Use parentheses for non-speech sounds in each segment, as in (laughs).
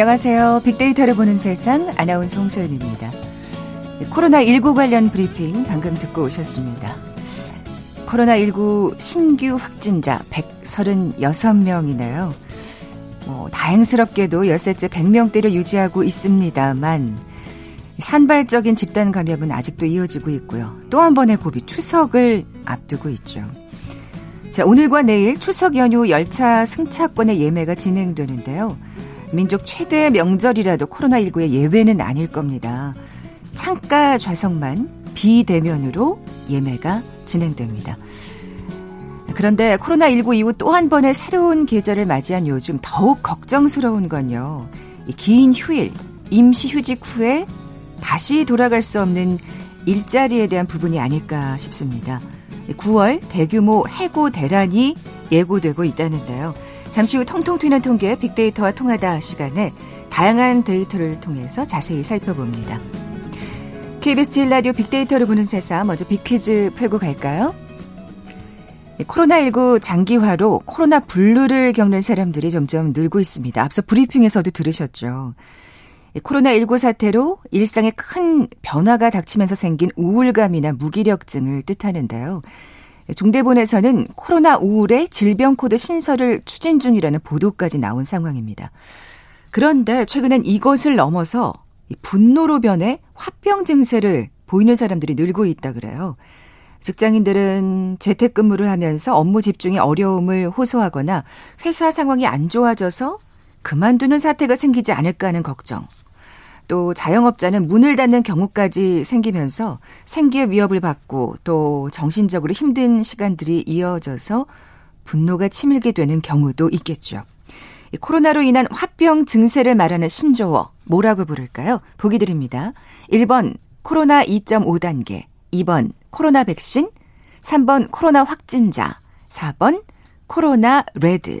안녕하세요. 빅데이터를 보는 세상 아나운서 홍소연입니다. 코로나19 관련 브리핑 방금 듣고 오셨습니다. 코로나19 신규 확진자 136명이네요. 뭐, 다행스럽게도 열세째 100명대를 유지하고 있습니다만, 산발적인 집단 감염은 아직도 이어지고 있고요. 또 한 번의 고비 추석을 앞두고 있죠. 자, 오늘과 내일 추석 연휴 열차 승차권의 예매가 진행되는데요. 민족 최대 명절이라도 코로나19의 예외는 아닐 겁니다. 창가 좌석만 비대면으로 예매가 진행됩니다. 그런데 코로나19 이후 또 한 번의 새로운 계절을 맞이한 요즘 더욱 걱정스러운 건요. 긴 휴일, 임시 휴직 후에 다시 돌아갈 수 없는 일자리에 대한 부분이 아닐까 싶습니다. 9월 대규모 해고 대란이 예고되고 있다는데요. 잠시 후 통통 튀는 통계 빅데이터와 통하다 시간에 다양한 데이터를 통해서 자세히 살펴봅니다. KBS 제 라디오 빅데이터를 보는 세상 먼저 빅퀴즈 풀고 갈까요? 코로나19 장기화로 코로나 블루를 겪는 사람들이 점점 늘고 있습니다. 앞서 브리핑에서도 들으셨죠. 코로나19 사태로 일상에 큰 변화가 닥치면서 생긴 우울감이나 무기력증을 뜻하는데요. 중대본에서는 코로나 우울의 질병 코드 신설을 추진 중이라는 보도까지 나온 상황입니다. 그런데 최근엔 이것을 넘어서 분노로 변해 화병 증세를 보이는 사람들이 늘고 있다 그래요. 직장인들은 재택근무를 하면서 업무 집중에 어려움을 호소하거나 회사 상황이 안 좋아져서 그만두는 사태가 생기지 않을까 하는 걱정. 또 자영업자는 문을 닫는 경우까지 생기면서 생계의 위협을 받고 또 정신적으로 힘든 시간들이 이어져서 분노가 치밀게 되는 경우도 있겠죠. 코로나로 인한 화병 증세를 말하는 신조어 뭐라고 부를까요? 보기 드립니다. 1번 코로나 2.5단계, 2번 코로나 백신, 3번 코로나 확진자, 4번 코로나 레드.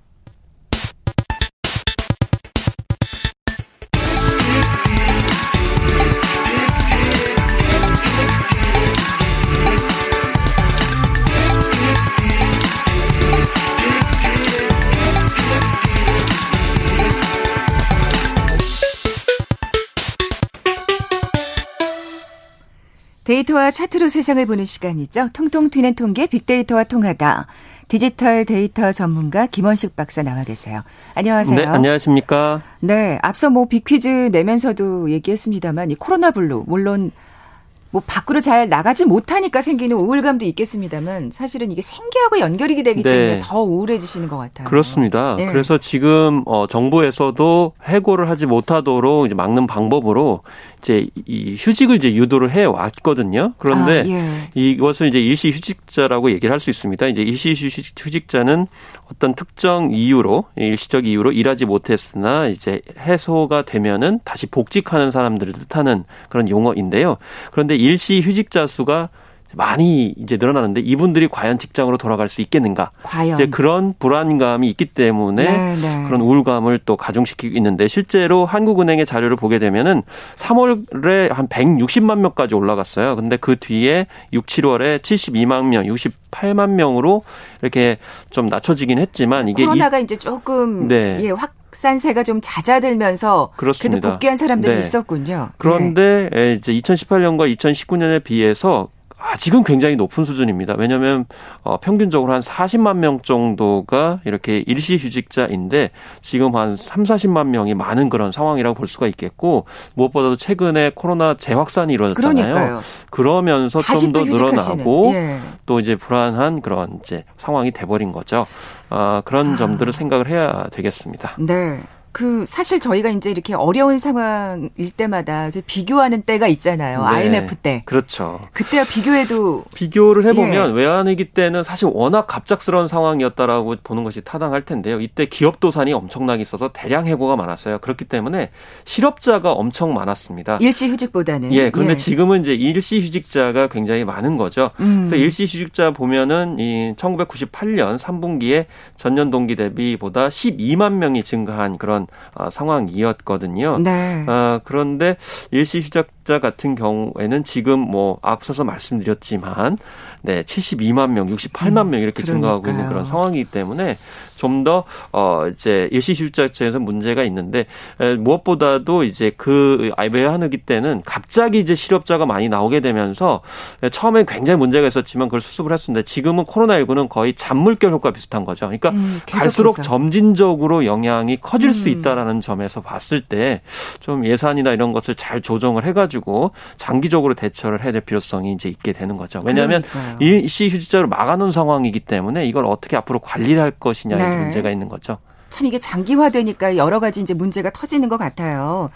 데이터와 차트로 세상을 보는 시간이죠. 통통 튀는 통계 빅데이터와 통하다. 디지털 데이터 전문가 김원식 박사 나와 계세요. 안녕하세요. 네, 안녕하십니까. 네, 앞서 뭐 빅퀴즈 내면서도 얘기했습니다만 이 코로나 블루 물론 뭐 밖으로 잘 나가지 못하니까 생기는 우울감도 있겠습니다만 사실은 이게 생계하고 연결이 되기 네. 때문에 더 우울해지시는 것 같아요. 그렇습니다. 네. 그래서 지금 어 정부에서도 해고를 하지 못하도록 이제 막는 방법으로 이제 이 휴직을 이제 유도를 해 왔거든요. 그런데 아, 예. 이것을 이제 일시 휴직자라고 얘기를 할 수 있습니다. 이제 일시 휴직자는 어떤 특정 이유로 일시적 이유로 일하지 못했으나 이제 해소가 되면은 다시 복직하는 사람들을 뜻하는 그런 용어인데요. 그런데 일시 휴직자 수가 많이 이제 늘어나는데 이분들이 과연 직장으로 돌아갈 수 있겠는가? 과연 이제 그런 불안감이 있기 때문에 네, 네. 그런 우울감을 또 가중시키고 있는데 실제로 한국은행의 자료를 보게 되면은 3월에 한 160만 명까지 올라갔어요. 근데 그 뒤에 6, 7월에 72만 명, 68만 명으로 이렇게 좀 낮춰지긴 했지만 이게 코로나가 이, 제 조금 네. 예, 확 산세가 좀 잦아들면서 그렇습니다. 그래도 복귀한 사람들이 네. 있었군요. 그런데 네. 이제 2018년과 2019년에 비해서 아직은 굉장히 높은 수준입니다. 왜냐하면 어, 평균적으로 한 40만 명 정도가 이렇게 일시 휴직자인데 지금 한 3, 40만 명이 많은 그런 상황이라고 볼 수가 있겠고 무엇보다도 최근에 코로나 재확산이 이루어졌잖아요. 그러니까요. 그러면서 좀 더 늘어나고 예. 또 이제 불안한 그런 이제 상황이 돼버린 거죠. 아, 그런 아. 점들을 생각을 해야 되겠습니다. 네. 그 사실 저희가 이제 이렇게 어려운 상황일 때마다 비교하는 때가 있잖아요. 네. IMF 때. 그렇죠. 그때와 비교해도 비교를 해보면 예. 외환위기 때는 사실 워낙 갑작스러운 상황이었다라고 보는 것이 타당할 텐데요. 이때 기업 도산이 엄청나게 있어서 대량 해고가 많았어요. 그렇기 때문에 실업자가 엄청 많았습니다. 일시 휴직보다는. 예. 그런데 예. 지금은 이제 일시 휴직자가 굉장히 많은 거죠. 음. 그래서 일시 휴직자 보면은 이 1998년 3분기에 전년 동기 대비보다 12만 명이 증가한 그런 그런 어, 상황이었거든요. 네. 어, 그런데 일시 휴 직자 같은 경우에는 지금 뭐 앞서서 말씀드렸지만 네, 72만 명, 68만 명 이렇게 음, 증가하고 있는 그런 상황이기 때문에 좀 더 어 이제 일시 휴직자에서 문제가 있는데 에, 무엇보다도 이제 그 외환위기 때는 갑자기 이제 실업자가 많이 나오게 되면서 처음엔 굉장히 문제가 있었지만 그걸 수습을 했습니다. 지금은 코로나19는 거의 잔물결 효과 비슷한 거죠. 그러니까 음, 갈수록 점진적으로 영향이 커질 음. 수 있다라는 점에서 봤을 때 좀 예산이나 이런 것을 잘 조정을 해가지고 장기적으로 대처를 해야 될 필요성이 이제 있게 되는 거죠. 왜냐하면 일시휴직자로 막아놓은 상황이기 때문에 이걸 어떻게 앞으로 관리를 할 것이냐에 네. 문제가 있는 거죠. 참 이게 장기화되니까 여러 가지 이제 문제가 터지는 것 같아요.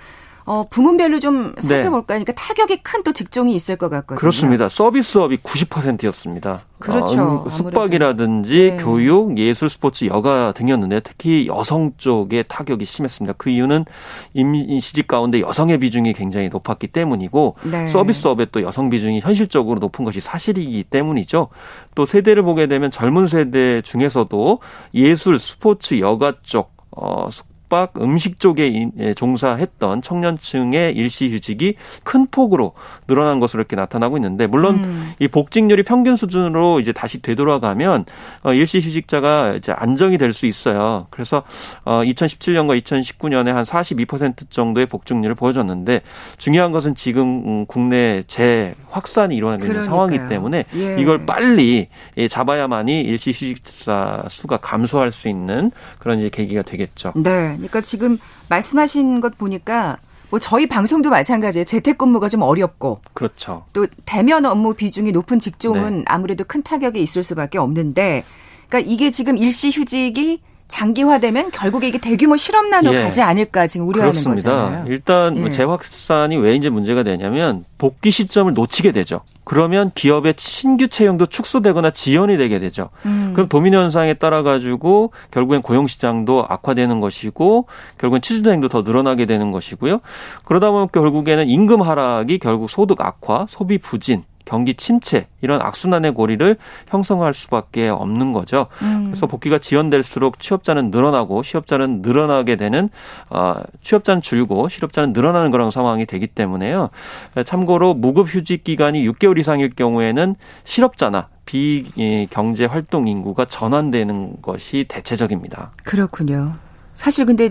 어, 부문별로 좀 네. 살펴볼까 하니까 네. 타격이 큰 또 직종이 있을 것 같거든요. 그렇습니다. 서비스업이 90%였습니다. 그렇죠. 어, 숙박이라든지 네. 교육, 예술, 스포츠, 여가 등이었는데 특히 여성 쪽에 타격이 심했습니다. 그 이유는 임시직 가운데 여성의 비중이 굉장히 높았기 때문이고 네. 서비스업에 또 여성 비중이 현실적으로 높은 것이 사실이기 때문이죠. 또 세대를 보게 되면 젊은 세대 중에서도 예술, 스포츠, 여가 쪽 어, 숙박, 음식 쪽에 예, 종사했던 청년층의 일시휴직이 큰 폭으로 늘어난 것으로 이렇게 나타나고 있는데 물론 음. 이 복직률이 평균 수준으로 이제 다시 되돌아가면 어, 일시휴직자가 이제 안정이 될 수 있어요. 그래서 어 2017년과 2019년에 한 42% 정도의 복직률을 보여줬는데 중요한 것은 지금 음, 국내 재확산이 일어나고 있는 상황이기 때문에 예. 이걸 빨리 예, 잡아야만이 일시휴직자 수가 감소할 수 있는 그런 이제 계기가 되겠죠. 네. 그러니까 지금 말씀하신 것 보니까 뭐 저희 방송도 마찬가지예요. 재택근무가 좀 어렵고. 그렇죠. 또 대면 업무 비중이 높은 직종은 네. 아무래도 큰 타격이 있을 수밖에 없는데, 그러니까 이게 지금 일시 휴직이 장기화되면 결국에 이게 대규모 실업 난으로 예. 가지 않을까 지금 우려하는 그렇습니다. 거잖아요. 일단 예. 재확산이 왜 이제 문제가 되냐면 복귀 시점을 놓치게 되죠. 그러면 기업의 신규 채용도 축소되거나 지연이 되게 되죠. 음. 그럼 도민 현상에 따라 가지고 결국엔 고용 시장도 악화되는 것이고 결국엔 취준행도 더 늘어나게 되는 것이고요. 그러다 보면 결국에는 임금 하락이 결국 소득 악화, 소비 부진 경기 침체 이런 악순환의 고리를 형성할 수밖에 없는 거죠. 음. 그래서 복귀가 지연될수록 취업자는 늘어나고 실업자는 늘어나게 되는 어, 취업자는 줄고 실업자는 늘어나는 그런 상황이 되기 때문에요. 참고로 무급 휴직 기간이 6개월 이상일 경우에는 실업자나 비경제 활동 인구가 전환되는 것이 대체적입니다. 그렇군요. 사실 근데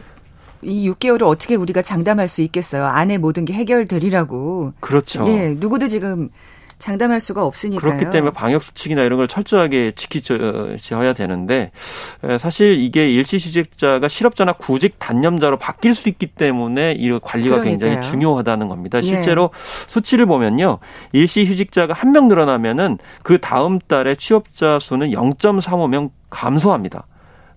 이 6개월을 어떻게 우리가 장담할 수 있겠어요? 안에 모든 게 해결되리라고. 그렇죠. 네, 누구도 지금 장담할 수가 없으니까요. 그렇기 때문에 방역 수칙이나 이런 걸 철저하게 지키셔야 되는데 사실 이게 일시휴직자가 실업자나 구직 단념자로 바뀔 수 있기 때문에 이 관리가 그러니까요. 굉장히 중요하다는 겁니다. 예. 실제로 예. 수치를 보면요. 일시 휴직자가 한 명 늘어나면은 그 다음 달에 취업자 수는 0.35명 감소합니다.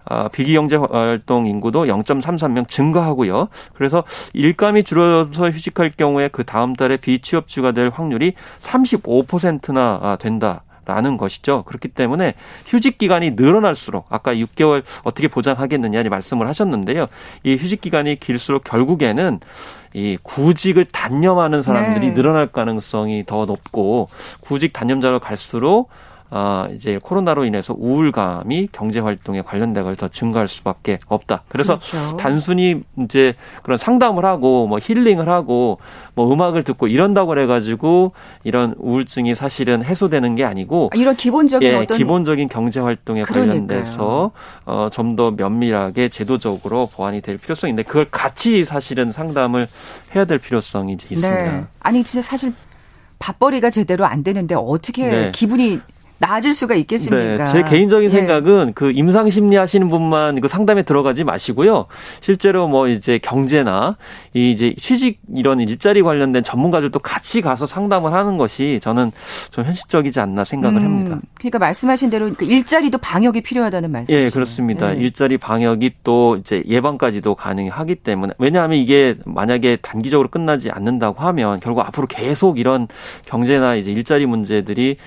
아, 비기경제 활동 인구도 0.33명 증가하고요. 그래서 일감이 줄어서 휴직할 경우에 그 다음 달에 비취업주가 될 확률이 35%나 아, 된다. 라는 것이죠. 그렇기 때문에 휴직 기간이 늘어날수록 아까 6개월 어떻게 보장하겠느냐니 말씀을 하셨는데요. 이 휴직 기간이 길수록 결국에는 이 구직을 단념하는 사람들이 네. 늘어날 가능성이 더 높고 구직 단념자로 갈수록 아, 이제 코로나로 인해서 우울감이 경제 활동에 관련된 걸 더 증가할 수밖에 없다. 그래서 그렇죠. 단순히 이제 그런 상담을 하고 뭐 힐링을 하고 뭐 음악을 듣고 이런다고 그래 가지고 이런 우울증이 사실은 해소되는 게 아니고 이런 기본적인 예, 어떤 기본적인 경제 활동에 관련돼서 어, 좀 더 면밀하게 제도적으로 보완이 될 필요성이 있는데 그걸 같이 사실은 상담을 해야 될 필요성이 이제 있습니다. 네. 아니 진짜 사실 밥벌이가 제대로 안 되는데 어떻게 네. 기분이 나아질 수가 있겠습니까? 네, 제 개인적인 예. 생각은 그 임상 심리 하시는 분만 그 상담에 들어가지 마시고요. 실제로 뭐 이제 경제나 이 이제 취직 이런 일자리 관련된 전문가들도 같이 가서 상담을 하는 것이 저는 좀 현실적이지 않나 생각을 음, 합니다. 그러니까 말씀하신 대로 그 일자리도 방역이 필요하다는 말씀이죠. 예, 그렇습니다. 예. 일자리 방역이 또 이제 예방까지도 가능하기 때문에 왜냐하면 이게 만약에 단기적으로 끝나지 않는다고 하면 결국 앞으로 계속 이런 경제나 이제 일자리 문제들이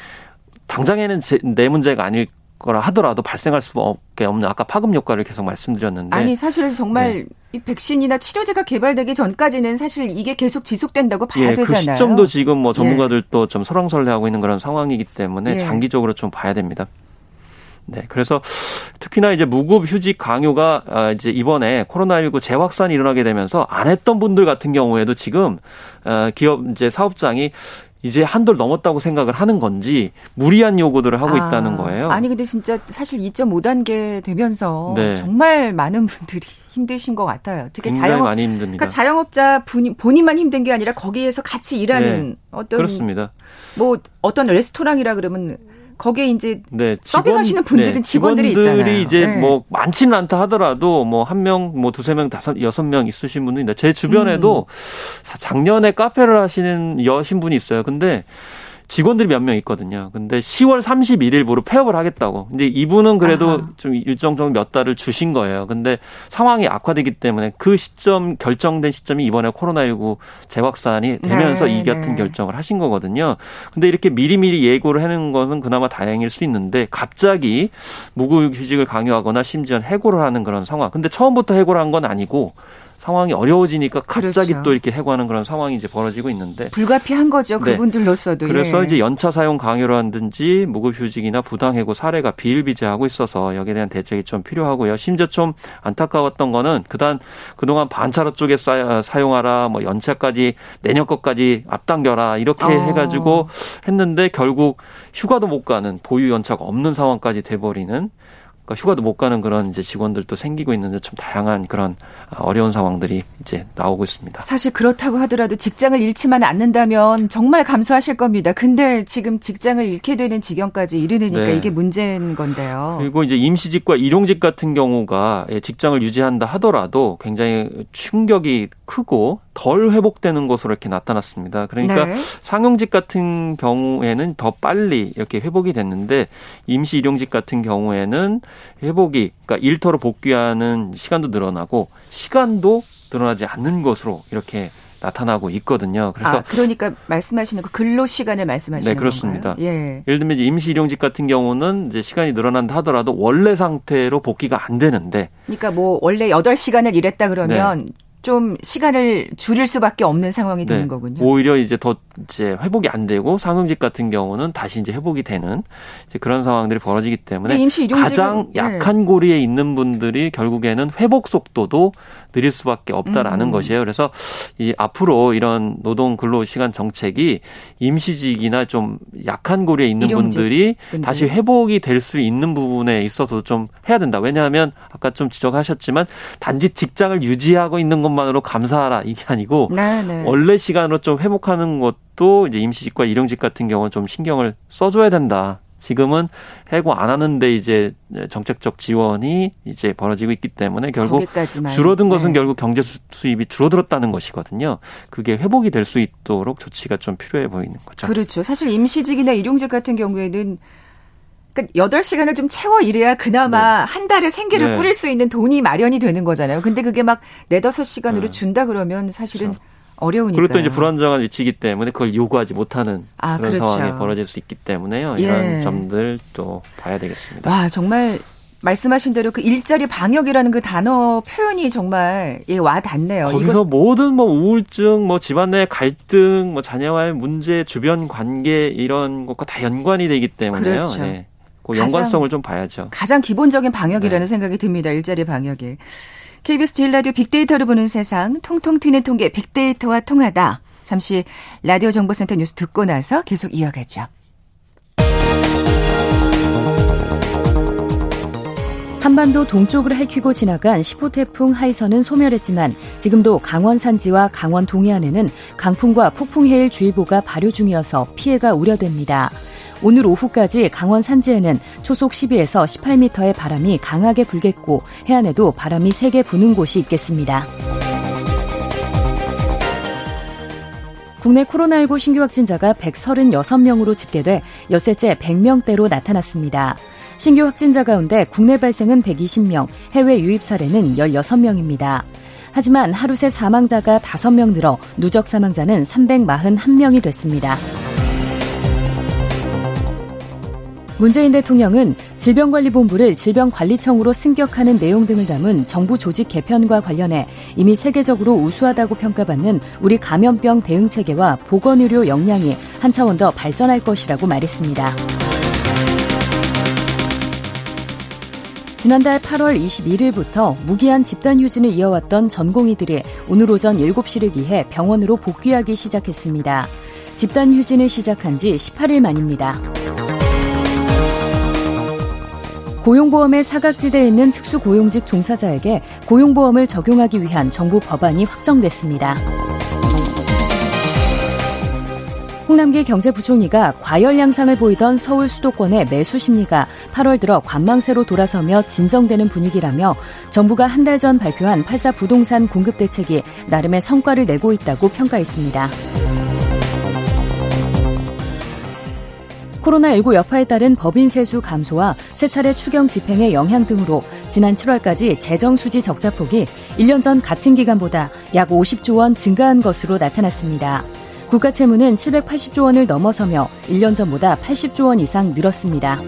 당장에는 제, 내 문제가 아닐 거라 하더라도 발생할 수밖에 없는 아까 파급 효과를 계속 말씀드렸는데 아니 사실 정말 네. 이 백신이나 치료제가 개발되기 전까지는 사실 이게 계속 지속된다고 봐야 예, 그 되잖아요. 그 시점도 지금 뭐 전문가들도 예. 좀 설왕설래하고 있는 그런 상황이기 때문에 예. 장기적으로 좀 봐야 됩니다. 네. 그래서 특히나 이제 무급 휴직 강요가 아, 이제 이번에 코로나19 재확산이 일어나게 되면서 안 했던 분들 같은 경우에도 지금 어, 기업 이제 사업장이 이제 한도를 넘었다고 생각을 하는 건지 무리한 요구들을 하고 아, 있다는 거예요. 아니 근데 진짜 사실 2.5단계 되면서 네. 정말 많은 분들이 힘드신 것 같아요. 특히 자영업 많이 힘듭니다. 그러니까 자영업자 분, 본인만 힘든 게 아니라 거기에서 같이 일하는 네. 어떤 그렇습니다. 뭐 어떤 레스토랑이라 그러면 거기에 이제 네, 직원, 서빙하시는 분들은 네, 직원들이 있잖아요. 이제 네. 뭐 많지는 않다 하더라도 뭐 한 명, 뭐 두세 명, 다섯, 여섯 명 있으신 분은 있는데 제 주변에도 음. 작년에 카페를 하시는 여신 분이 있어요. 근데 직원들이 몇 명 있거든요. 근데 10월 31일부로 폐업을 하겠다고. 이제 이분은 그래도 아하. 좀 일정 정도 몇 달을 주신 거예요. 근데 상황이 악화되기 때문에 그 시점 결정된 시점이 이번에 코로나19 재확산이 되면서 네, 이 같은 네. 결정을 하신 거거든요. 근데 이렇게 미리미리 예고를 해놓은 것은 그나마 다행일 수 있는데 갑자기 무급휴직을 강요하거나 심지어 해고를 하는 그런 상황. 근데 처음부터 해고를 한 건 아니고 상황이 어려워지니까 갑자기 그렇죠. 또 이렇게 해고하는 그런 상황이 이제 벌어지고 있는데 불가피한 거죠 네. 그분들로서도 그래서 예. 이제 연차 사용 강요라든지 무급휴직이나 부당해고 사례가 비일비재하고 있어서 여기에 대한 대책이 좀 필요하고요. 심지어 좀 안타까웠던 거는 그단 그동안 반차로 쪽에 사용하라 뭐 연차까지 내년 것까지 앞당겨라 이렇게 어. 해가지고 했는데 결국 휴가도 못 가는 보유 연차가 없는 상황까지 돼버리는 그러니까 휴가도 못 가는 그런 이제 직원들도 생기고 있는데 좀 다양한 그런 어려운 상황들이 이제 나오고 있습니다. 사실 그렇다고 하더라도 직장을 잃지만 않는다면 정말 감수하실 겁니다. 근데 지금 직장을 잃게 되는 지경까지 이르니까 네. 이게 문제인 건데요. 그리고 이제 임시직과 일용직 같은 경우가 예, 직장을 유지한다 하더라도 굉장히 충격이 크고 덜 회복되는 것으로 이렇게 나타났습니다. 그러니까 네. 상용직 같은 경우에는 더 빨리 이렇게 회복이 됐는데 임시 일용직 같은 경우에는 회복이 그러니까 일터로 복귀하는 시간도 늘어나고 시간도 늘어나지 않는 것으로 이렇게 나타나고 있거든요. 그래서 아, 그러니까 말씀하시는 그 근로 시간을 말씀하시는 네, 그렇습니다. 건가요? 예. 예를 들면 임시 일용직 같은 경우는 이제 시간이 늘어난다 하더라도 원래 상태로 복귀가 안 되는데 그러니까 뭐 원래 8시간을 일했다 그러면 네. 좀 시간을 줄일 수밖에 없는 상황이 되는 네. 거군요. 오히려 이제 더 이제 회복이 안 되고 상용직 같은 경우는 다시 이제 회복이 되는 이제 그런 상황들이 벌어지기 때문에 가장 네. 약한 고리에 있는 분들이 결국에는 회복 속도도 느릴 수밖에 없다라는 음. 것이에요. 그래서 이 앞으로 이런 노동 근로 시간 정책이 임시직이나 좀 약한 고리에 있는 분들이 분들. 다시 회복이 될 수 있는 부분에 있어서 좀 해야 된다. 왜냐하면 아까 좀 지적하셨지만 단지 직장을 유지하고 있는 것 만으로 감사하라 이게 아니고 네네. 네. 원래 시간으로 좀 회복하는 것도 이제 임시직과 일용직 같은 경우는 좀 신경을 써줘야 된다. 지금은 해고 안 하는데 이제 정책적 지원이 이제 벌어지고 있기 때문에 결국. 줄어든 것은 네. 결국 경제 수입이 줄어들었다는 것이거든요. 그게 회복이 될 수 있도록 조치가 좀 필요해 보이는 거죠. 그렇죠. 사실 임시직이나 일용직 같은 경우에는 그러니까 8시간을 좀 채워 일해야 그나마 네. 한 달에 생계를 네. 꾸릴 수 있는 돈이 마련이 되는 거잖아요. 근데 그게 막 4, 5시간으로 네. 준다 그러면 사실은 그렇죠. 어려우니까. 그리고 또 이제 불안정한 위치이기 때문에 그걸 요구하지 못하는 아, 그런 그렇죠. 상황이 벌어질 수 있기 때문에요. 이런 예. 점들 또 봐야 되겠습니다. 와 정말 말씀하신 대로 그 일자리 방역이라는 그 단어 표현이 정말 예, 와 닿네요. 거기서 이건... 모든 뭐 우울증, 뭐 집안 내 갈등, 뭐 자녀와의 문제, 주변 관계 이런 것과 다 연관이 되기 때문에요. 그렇죠. 예. 그 연관성을 좀 봐야죠. 가장 기본적인 방역이라는 네. 생각이 듭니다. 일자리 방역이. KBS 제일 라디오 빅데이터를 보는 세상 통통 튀는 통계 빅데이터와 통하다. 잠시 라디오 정보센터 뉴스 듣고 나서 계속 이어가죠. 한반도 동쪽을 핥히고 지나간 10호 태풍 하이선은 소멸했지만 지금도 강원 산지와 강원 동해안에는 강풍과 폭풍해일 주의보가 발효 중이어서 피해가 우려됩니다. 오늘 오후까지 강원 산지에는 초속 12에서 18m의 바람이 강하게 불겠고 해안에도 바람이 세게 부는 곳이 있겠습니다. 국내 코로나19 신규 확진자가 136명으로 집계돼 엿새째 100명대로 나타났습니다. 신규 확진자 가운데 국내 발생은 120명, 해외 유입 사례는 16명입니다. 하지만 하루 새 사망자가 5명 늘어 누적 사망자는 341명이 됐습니다. 문재인 대통령은 질병관리본부를 질병관리청으로 승격하는 내용 등을 담은 정부 조직 개편과 관련해 이미 세계적으로 우수하다고 평가받는 우리 감염병 대응 체계와 보건의료 역량이 한 차원 더 발전할 것이라고 말했습니다. 지난달 8월 21일부터 무기한 집단 휴진을 이어왔던 전공의들이 오늘 오전 7시를 기해 병원으로 복귀하기 시작했습니다. 집단 휴진을 시작한 지 18일 만입니다. 고용보험의 사각지대에 있는 특수고용직 종사자에게 고용보험을 적용하기 위한 정부 법안이 확정됐습니다. 홍남기 경제부총리가 과열 양상을 보이던 서울 수도권의 매수 심리가 8월 들어 관망세로 돌아서며 진정되는 분위기라며 정부가 한 달 전 발표한 84 부동산 공급 대책이 나름의 성과를 내고 있다고 평가했습니다. 코로나19 여파에 따른 법인 세수 감소와 세 차례 추경 집행의 영향 등으로 지난 7월까지 재정 수지 적자 폭이 1년 전 같은 기간보다 약 50조 원 증가한 것으로 나타났습니다. 국가 채무는 780조 원을 넘어서며 1년 전보다 80조 원 이상 늘었습니다.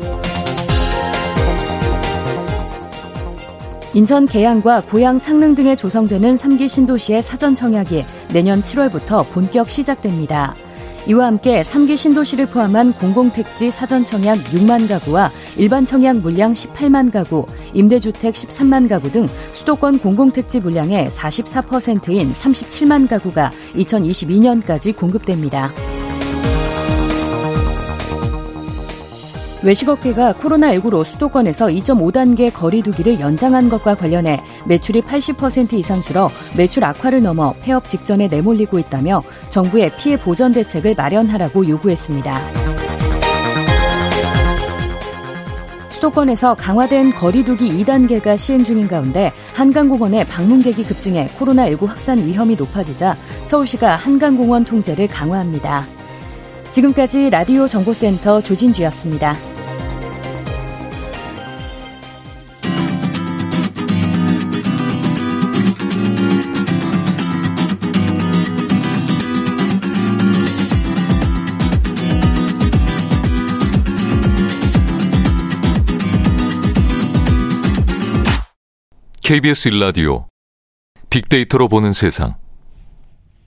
인천 계양과 고양 창릉 등에 조성되는 3기 신도시의 사전 청약이 내년 7월부터 본격 시작됩니다. 이와 함께 3기 신도시를 포함한 공공택지 사전 청약 6만 가구와 일반 청약 물량 18만 가구, 임대주택 13만 가구 등 수도권 공공택지 물량의 44%인 37만 가구가 2022년까지 공급됩니다. 외식업계가 코로나19로 수도권에서 2.5단계 거리두기를 연장한 것과 관련해 매출이 80% 이상 줄어 매출 악화를 넘어 폐업 직전에 내몰리고 있다며 정부의 피해 보전 대책을 마련하라고 요구했습니다. 수도권에서 강화된 거리두기 2단계가 시행 중인 가운데 한강공원의 방문객이 급증해 코로나19 확산 위험이 높아지자 서울시가 한강공원 통제를 강화합니다. 지금까지 라디오 정보센터 조진주였습니다. KBS 일라디오 빅데이터로 보는 세상.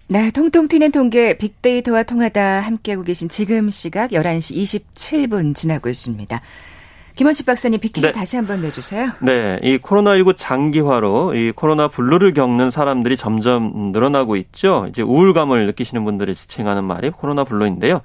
네, 통통 튀는 통계 빅데이터와 통하다 함께하고 계신 지금 시각 11시 27분 지나고 있습니다. 김원식 박사님 빅퀴즈 네. 다시 한번 내주세요. 네, 이 코로나19 장기화로 이 코로나 블루를 겪는 사람들이 점점 늘어나고 있죠. 이제 우울감을 느끼시는 분들이 지칭하는 말이 코로나 블루인데요.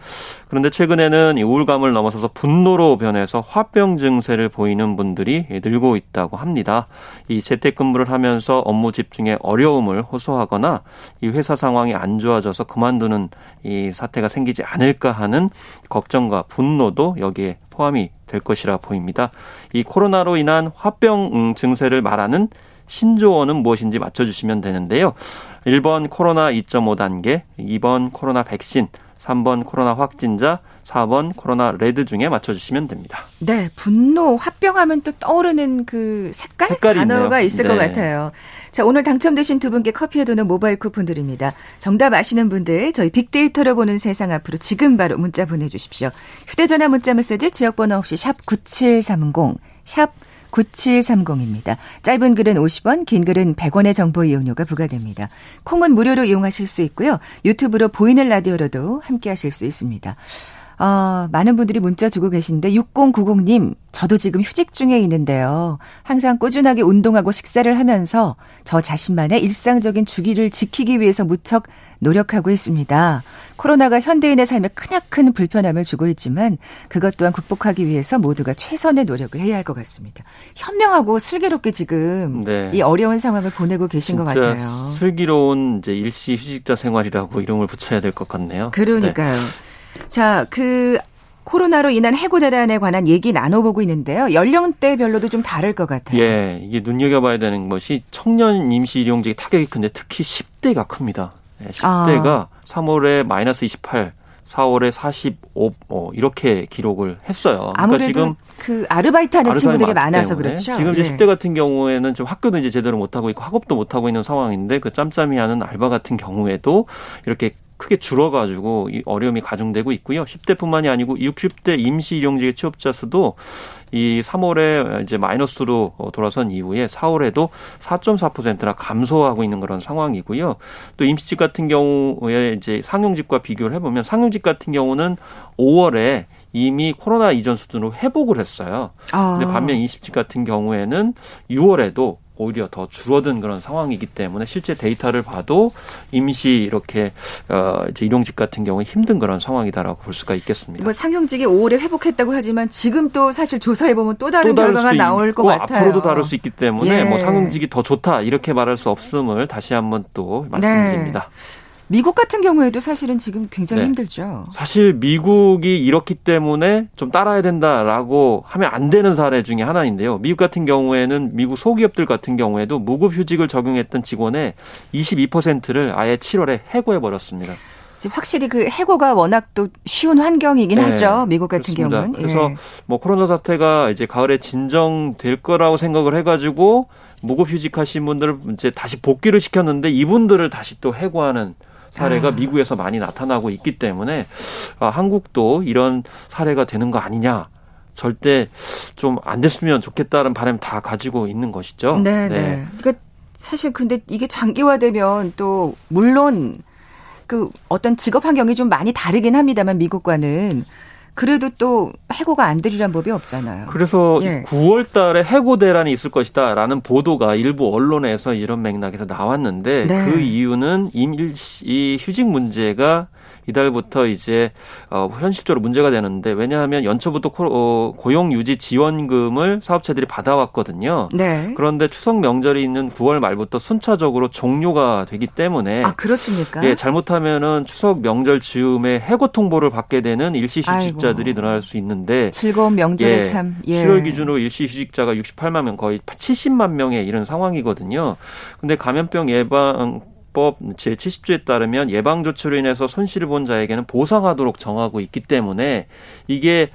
그런데 최근에는 이 우울감을 넘어서서 분노로 변해서 화병 증세를 보이는 분들이 늘고 있다고 합니다. 이 재택근무를 하면서 업무 집중에 어려움을 호소하거나 이 회사 상황이 안 좋아져서 그만두는 이 사태가 생기지 않을까 하는 걱정과 분노도 여기에 포함이 될 것이라 보입니다. 이 코로나로 인한 화병 음, 증세를 말하는 신조어는 무엇인지 맞춰주시면 되는데요. 1번 코로나 2.5 단계, 2번 코로나 백신, 3번 코로나 확진자, 4번 코로나 레드 중에 맞춰주시면 됩니다. 네, 분노, 화병하면 또 떠오르는 그 색깔? 단어가 있네요. 있을 네. 것 같아요. 자, 오늘 당첨되신 두 분께 커피에 도는 모바일 쿠폰 드립니다. 정답 아시는 분들 저희 빅데이터를 보는 세상 앞으로 지금 바로 문자 보내주십시오. 휴대전화 문자 메시지 지역번호 없이 샵 9730, 샵 9730입니다. 짧은 글은 50원, 긴 글은 100원의 정보 이용료가 부과됩니다. 콩은 무료로 이용하실 수 있고요. 유튜브로 보이는 라디오로도 함께 하실 수 있습니다. 어, 많은 분들이 문자 주고 계신데 6090님 저도 지금 휴직 중에 있는데요. 항상 꾸준하게 운동하고 식사를 하면서 저 자신만의 일상적인 주기를 지키기 위해서 무척 노력하고 있습니다. 코로나가 현대인의 삶에 크나큰 불편함을 주고 있지만 그것 또한 극복하기 위해서 모두가 최선의 노력을 해야 할 것 같습니다. 현명하고 슬기롭게 지금 네. 이 어려운 상황을 보내고 계신 것 같아요. 슬기로운 이제 일시 휴직자 생활이라고 이름을 붙여야 될 것 같네요. 그러니까요. 네. 자, 그 코로나로 인한 해고 대란에 관한 얘기 나눠보고 있는데요. 연령대별로도 좀 다를 것 같아요. 예, 이게 눈여겨봐야 되는 것이 청년 임시 일용직 타격이 큰데 특히 10대가 큽니다. 10대가 아. 3월에 마이너스 28, 4월에 45, 뭐 이렇게 기록을 했어요. 그러니까 아무래도 지금 그 아르바이트 하는 친구들이 많아서 그렇죠. 지금 이제 예. 10대 같은 경우에는 좀 학교도 이제 제대로 못 하고 있고 학업도 못 하고 있는 상황인데 그 짬짬이 하는 알바 같은 경우에도 이렇게 크게 줄어가지고 이 어려움이 가중되고 있고요. 10대뿐만이 아니고 60대 임시 일용직 취업자 수도 이 3월에 이제 마이너스로 돌아선 이후에 4월에도 4.4%나 감소하고 있는 그런 상황이고요. 또 임시직 같은 경우에 이제 상용직과 비교를 해보면 상용직 같은 경우는 5월에 이미 코로나 이전 수준으로 회복을 했어요. 아. 근데 반면 임시직 같은 경우에는 6월에도 오히려 더 줄어든 그런 상황이기 때문에 실제 데이터를 봐도 임시 이렇게 어 이제 일용직 같은 경우에 힘든 그런 상황이다라고 볼 수가 있겠습니다. 뭐 상용직이 5월에 회복했다고 하지만 지금 또 사실 조사해 보면 또 다른 또 결과가 나올 것 같아요. 앞으로도 다를 수 있기 때문에 예. 뭐 상용직이 더 좋다 이렇게 말할 수 없음을 다시 한번 또 말씀드립니다. 네. 미국 같은 경우에도 사실은 지금 굉장히 네. 힘들죠. 사실 미국이 이렇기 때문에 좀 따라야 된다라고 하면 안 되는 사례 중에 하나인데요. 미국 같은 경우에는 미국 소기업들 같은 경우에도 무급휴직을 적용했던 직원의 22%를 아예 7월에 해고해 버렸습니다. 확실히 그 해고가 워낙 또 쉬운 환경이긴 네, 하죠. 미국 같은 그렇습니다. 경우는. 그래서 예. 뭐 코로나 사태가 이제 가을에 진정될 거라고 생각을 해가지고 무급휴직 하신 분들을 이제 다시 복귀를 시켰는데 이분들을 다시 또 해고하는 사례가 아. 미국에서 많이 나타나고 있기 때문에 아, 한국도 이런 사례가 되는 거 아니냐. 절대 좀 안 됐으면 좋겠다는 바람 다 가지고 있는 것이죠. 네, 네. 네. 그러니까 사실 근데 이게 장기화되면 또 물론 그 어떤 직업 환경이 좀 많이 다르긴 합니다만 미국과는 그래도 또 해고가 안 되리란 법이 없잖아요. 그래서 예. 9월 달에 해고 대란이 있을 것이다라는 보도가 일부 언론에서 이런 맥락에서 나왔는데 네. 그 이유는 이 휴직 문제가 이달부터 이제 어, 현실적으로 문제가 되는데 왜냐하면 연초부터 코, 어, 고용 유지 지원금을 사업체들이 받아왔거든요. 네. 그런데 추석 명절이 있는 9월 말부터 순차적으로 종료가 되기 때문에 아 그렇습니까? 예, 잘못하면은 추석 명절 즈음에 해고 통보를 받게 되는 일시 휴직자들이 늘어날 수 있는데 즐거운 명절에 예, 참 예. 7월 기준으로 일시 휴직자가 68만 명 거의 70만 명에 이른 상황이거든요. 근데 감염병 예방 법 제70조에 따르면 예방 조치로 인해서 손실을 본 자에게는 보상하도록 정하고 있기 때문에 이게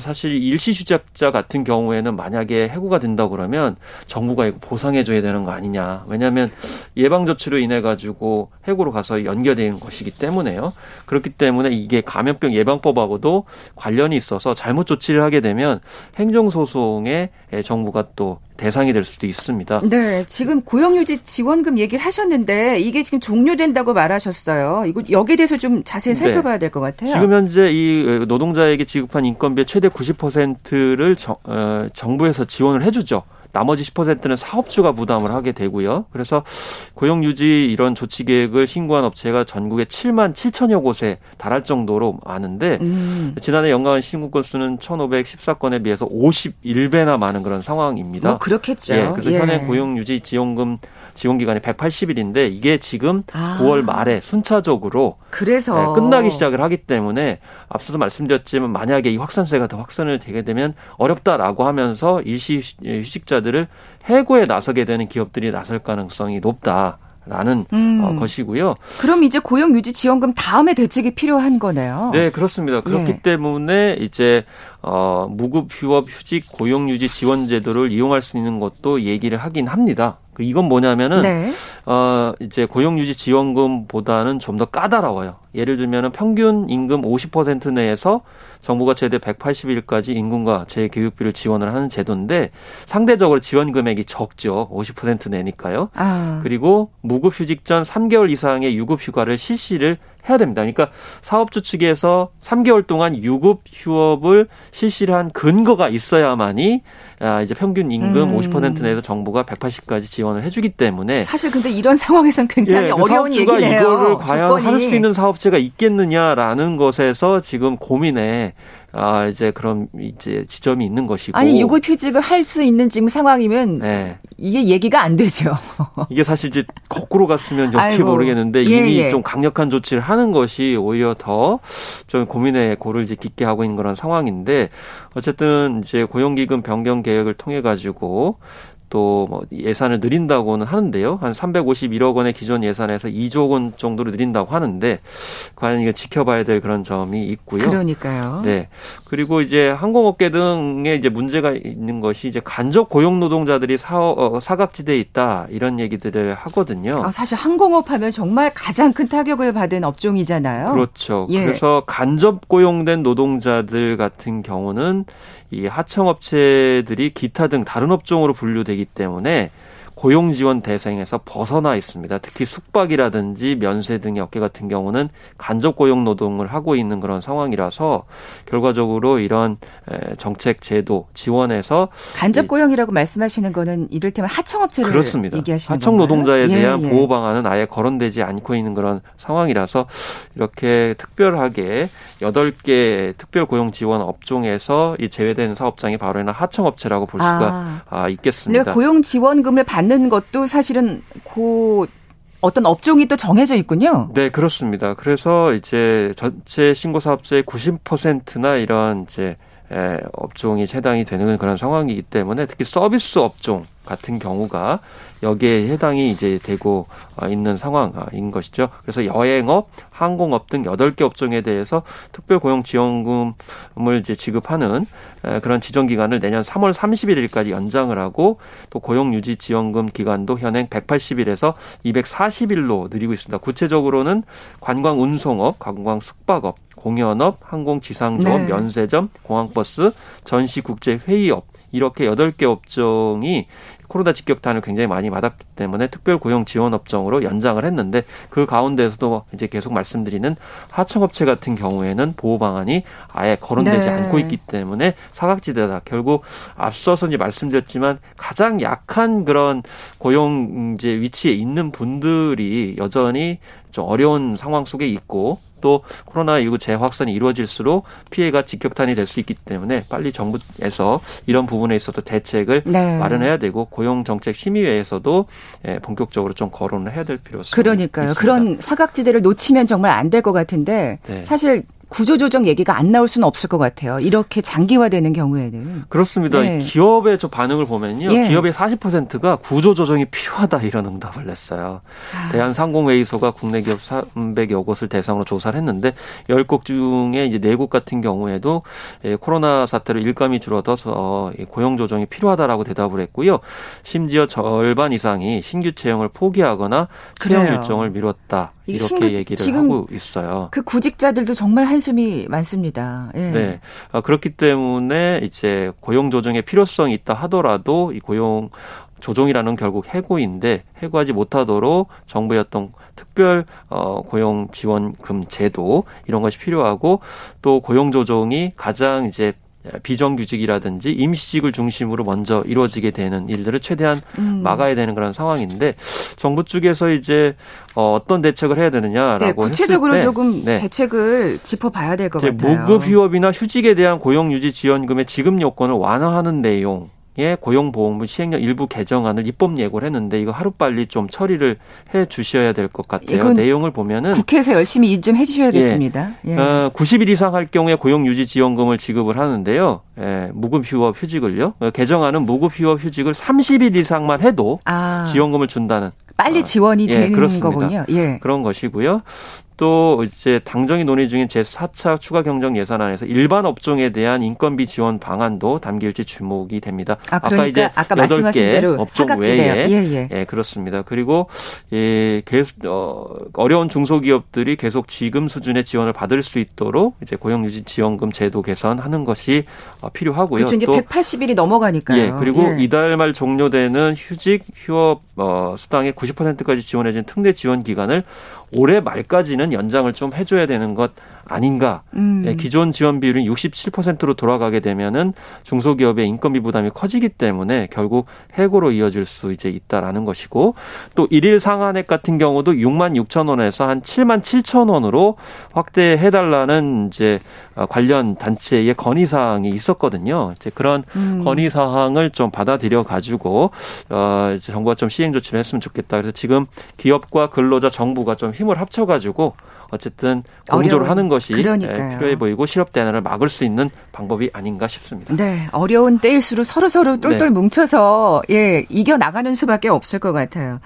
사실 일시 휴직자 같은 경우에는 만약에 해고가 된다 그러면 정부가 이거 보상해 줘야 되는 거 아니냐. 왜냐하면 예방 조치로 인해 가지고 해고로 가서 연결되는 것이기 때문에요. 그렇기 때문에 이게 감염병 예방법하고도 관련이 있어서 잘못 조치를 하게 되면 행정 소송에 정부가 또 대상이 될 수도 있습니다. 네, 지금 고용유지 지원금 얘기를 하셨는데 이게 지금 종료된다고 말하셨어요. 이거 여기에 대해서 좀 자세히 네. 살펴봐야 될 것 같아요. 지금 현재 이 노동자에게 지급한 인건비의 최대 90%를 정, 어, 정부에서 지원을 해주죠. 나머지 10%는 사업주가 부담을 하게 되고요. 그래서 고용 유지 이런 조치 계획을 신고한 업체가 전국에 7만 7천여 곳에 달할 정도로 많은데 음. 지난해 연간 신고 건수는 1,514건에 비해서 51배나 많은 그런 상황입니다. 뭐 그렇겠죠. 예, 그래서 예. 현행 고용 유지 지원금 지원 기간이 180일인데 이게 지금 아. 9월 말에 순차적으로 그래서 네, 끝나기 시작을 하기 때문에 앞서도 말씀드렸지만 만약에 이 확산세가 더 확산을 되게 되면 어렵다라고 하면서 일시 휴직자 들을 해고에 나서게 되는 기업들이 나설 가능성이 높다. 라는 음. 어, 것이고요. 그럼 이제 고용 유지 지원금 다음에 대책이 필요한 거네요. 네, 그렇습니다. 그렇기 예. 때문에 이제 어 무급 휴업 휴직 고용 유지 지원 제도를 이용할 수 있는 것도 얘기를 하긴 합니다. 그 이건 뭐냐면은 네. 어 이제 고용유지 지원금보다는 좀 더 까다로워요. 예를 들면은 평균 임금 50% 내에서 정부가 최대 180일까지 임금과 재교육비를 지원을 하는 제도인데 상대적으로 지원 금액이 적죠. 50% 내니까요. 아. 그리고 무급휴직 전 3개월 이상의 유급휴가를 실시를 해야 됩니다. 그러니까 사업주 측에서 3개월 동안 유급 휴업을 실시를 한 근거가 있어야만이 아, 이제 평균 임금 음. 50% 내에서 정부가 180까지 지원을 해주기 때문에 사실 근데 이런 (laughs) 상황에서는 굉장히 예, 그 어려운 얘기네요. 이거를 과연 할수 있는 사업체가 있겠느냐라는 것에서 지금 고민에 아 이제 그런 이제 지점이 있는 것이고 아니 유급 휴직을 할 수 있는 지금 상황이면 네. 이게 얘기가 안 되죠. (laughs) 이게 사실 이제 거꾸로 갔으면 어떻게. 모르겠는데 예, 이미 예. 좀 강력한 조치를 하는 것이 오히려 더 좀 고민의 고를 이제 깊게 하고 있는 그런 상황인데 어쨌든 이제 고용기금 변경 계획을 통해 가지고 또뭐 예산을 늘린다고는 하는데요. 한 351억 원의 기존 예산에서 2조 원 정도로 늘린다고 하는데 과연 이게 지켜봐야 될 그런 점이 있고요. 그러니까요. 네. 그리고 이제 항공업계 등에 이제 문제가 있는 것이 이제 간접 고용 노동자들이 사, 어, 사각지대에 있다 이런 얘기들을 하거든요. 아, 사실 항공업 하면 정말 가장 큰 타격을 받은 업종이잖아요. 그렇죠. 예. 그래서 간접 고용된 노동자들 같은 경우는 이 하청업체들이 기타 등 다른 업종으로 분류되기 때문에 고용 지원 대상에서 벗어나 있습니다. 특히 숙박이라든지 면세 등의 업계 같은 경우는 간접 고용 노동을 하고 있는 그런 상황이라서 결과적으로 이런 정책 제도 지원에서 간접 고용이라고 말씀하시는 거는 이를테면 하청업체를 그렇습니다. 얘기하시는 하청 노동자에? 예, 대한 예, 예. 보호 방안은 아예 거론되지 않고 있는 그런 상황이라서 이렇게 특별하게 여덟 개 특별 고용 지원 업종에서 이 제외된 사업장이 바로 이는 하청업체라고 볼 수가 아, 있겠습니다. 고용 지원금을 받는 않는 것도 사실은 그 어떤 업종이 또 정해져 있군요. 네, 그렇습니다. 그래서 이제 전체 신고 사업자의 90%나 이런 이제 업종이 해당이 되는 그런 상황이기 때문에 특히 서비스 업종 같은 경우가 여기에 해당이 이제 되고 어, 있는 상황인 것이죠. 그래서 여행업, 항공업 등 여덟 개 업종에 대해서 특별 고용 지원금을 이제 지급하는 그런 지정 기간을 내년 3월 31일까지 연장을 하고 또 고용 유지 지원금 기간도 현행 180일에서 240일로 늘리고 있습니다. 구체적으로는 관광 운송업, 관광 숙박업, 공연업, 항공지상조업, 네. 면세점, 공항버스, 전시 국제 회의업 이렇게 여덟 개 업종이 코로나 직격탄을 굉장히 많이 받았기 때문에 특별 고용 지원 업종으로 연장을 했는데 그 가운데서도 이제 계속 말씀드리는 하청업체 같은 경우에는 보호 방안이 아예 거론되지 네. 않고 있기 때문에 사각지대다. 결국 앞서서 이제 말씀드렸지만 가장 약한 그런 고용 이제 위치에 있는 분들이 여전히 좀 어려운 상황 속에 있고 또 코로나19 재확산이 이루어질수록 피해가 직격탄이 될 수 있기 때문에 빨리 정부에서 이런 부분에 있어서 대책을 네. 마련해야 되고 고용 정책 심의회에서도 예, 본격적으로 좀 거론을 해야 될 필요성이 그러니까요. 있습니다. 그런 사각지대를 놓치면 정말 안 될 것 같은데 네. 사실 구조조정 얘기가 안 나올 수는 없을 것 같아요. 이렇게 장기화되는 경우에는. 그렇습니다. 네. 기업의 저 반응을 보면요. 예. 기업의 40%가 구조조정이 필요하다 이런 응답을 냈어요. 아. 대한상공회의소가 국내 기업 300여 곳을 대상으로 조사를 했는데 10곳 중에 이제 4곳 같은 경우에도 예, 코로나 사태로 일감이 줄어들어서 고용 조정이 필요하다라고 대답을 했고요. 심지어 절반 이상이 신규 채용을 포기하거나 채용 일정을 미뤘다. 이렇게 신규, 얘기를 하고 있어요. 그 구직자들도 정말 한숨이 많습니다. 예. 네. 아, 그렇기 때문에 이제 고용 조정의 필요성이 있다 하더라도 이 고용 조정이라는 결국 해고인데 해고하지 못하도록 정부의 어떤 특별 어 고용 지원금 제도 이런 것이 필요하고 또 고용 조정이 가장 이제 비정규직이라든지 임시직을 중심으로 먼저 이루어지게 되는 일들을 최대한 음. 막아야 되는 그런 상황인데 정부 쪽에서 이제 어, 어떤 대책을 해야 되느냐라고 네, 구체적으로 했을 때, 조금 네. 대책을 짚어봐야 될 것 같아요. 무급 휴업이나 휴직에 대한 고용 유지 지원금의 지급 요건을 완화하는 내용 의 고용보험부 시행령 일부 개정안을 입법 예고를 했는데 이거 하루빨리 좀 처리를 해 주셔야 될 것 같아요. 내용을 보면은 국회에서 열심히 일 좀 해주셔야겠습니다. 예. 예. 어, 90일 이상 할 경우에 고용유지 지원금을 지급을 하는데요. 예, 무급 휴업 휴직을요. 어, 개정안은 무급 휴업 휴직을 30일 이상만 해도 아. 지원금을 준다는 빨리 지원이 어, 예, 되는 그렇습니다. 거군요. 예. 그런 것이고요. 또 이제 당정이 논의 중인 제4차 추가 경정 예산안에서 일반 업종에 대한 인건비 지원 방안도 담길지 주목이 됩니다. 아, 그러니까 아까 이제 아까 말씀하신 대로 업종 외에 예, 예. 예, 그렇습니다. 그리고 예, 계속 어, 어려운 중소기업들이 계속 지금 수준의 지원을 받을 수 있도록 이제 고용유지 지원금 제도 개선하는 것이 어, 필요하고요. 그렇죠. 이제 180일이 넘어가니까요. 예, 그리고 예. 이달 말 종료되는 휴직 휴업 어, 수당의 90%까지 지원해진 특례 지원 기간을 올해 말까지는 연장을 좀 해줘야 되는 것 아닌가. 음. 예, 기존 지원 비율은 67%로 돌아가게 되면은 중소기업의 인건비 부담이 커지기 때문에 결국 해고로 이어질 수 이제 있다라는 것이고 또 일일 상한액 같은 경우도 6만 6천 원에서 한 7만 7천 원으로 확대해 달라는 이제 관련 단체의 건의 사항이 있었거든요. 이제 그런 음. 건의 사항을 좀 받아들여 가지고 어 이제 정부가 좀 시행 조치를 했으면 좋겠다. 그래서 지금 기업과 근로자 정부가 좀 힘을 합쳐 가지고 어쨌든 공조를 하는 것이 예, 그러니까요. 필요해 보이고 실업 대안을 막을 수 있는 방법이 아닌가 싶습니다. 네, 어려운 때일수록 서로 서로 똘똘 네. 뭉쳐서 예 이겨 나가는 수밖에 없을 것 같아요.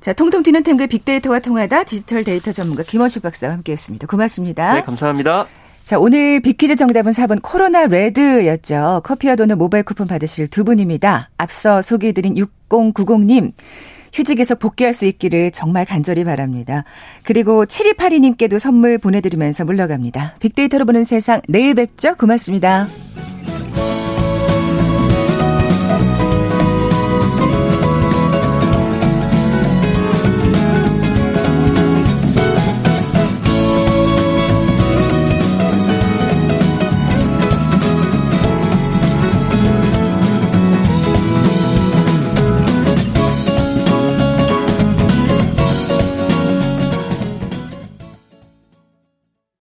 자, 통통 튀는 템그 빅데이터와 통하다 디지털 데이터 전문가 김원식 박사와 함께했습니다. 고맙습니다. 네, 감사합니다. 자, 오늘 빅퀴즈 정답은 4번 코로나 레드였죠. 커피와 도넛 모바일 쿠폰 받으실 두 분입니다. 앞서 소개해드린 6090님. 휴직에서 복귀할 수 있기를 정말 간절히 바랍니다. 그리고 7282님께도 선물 보내드리면서 물러갑니다. 빅데이터로 보는 세상 내일 뵙죠. 고맙습니다.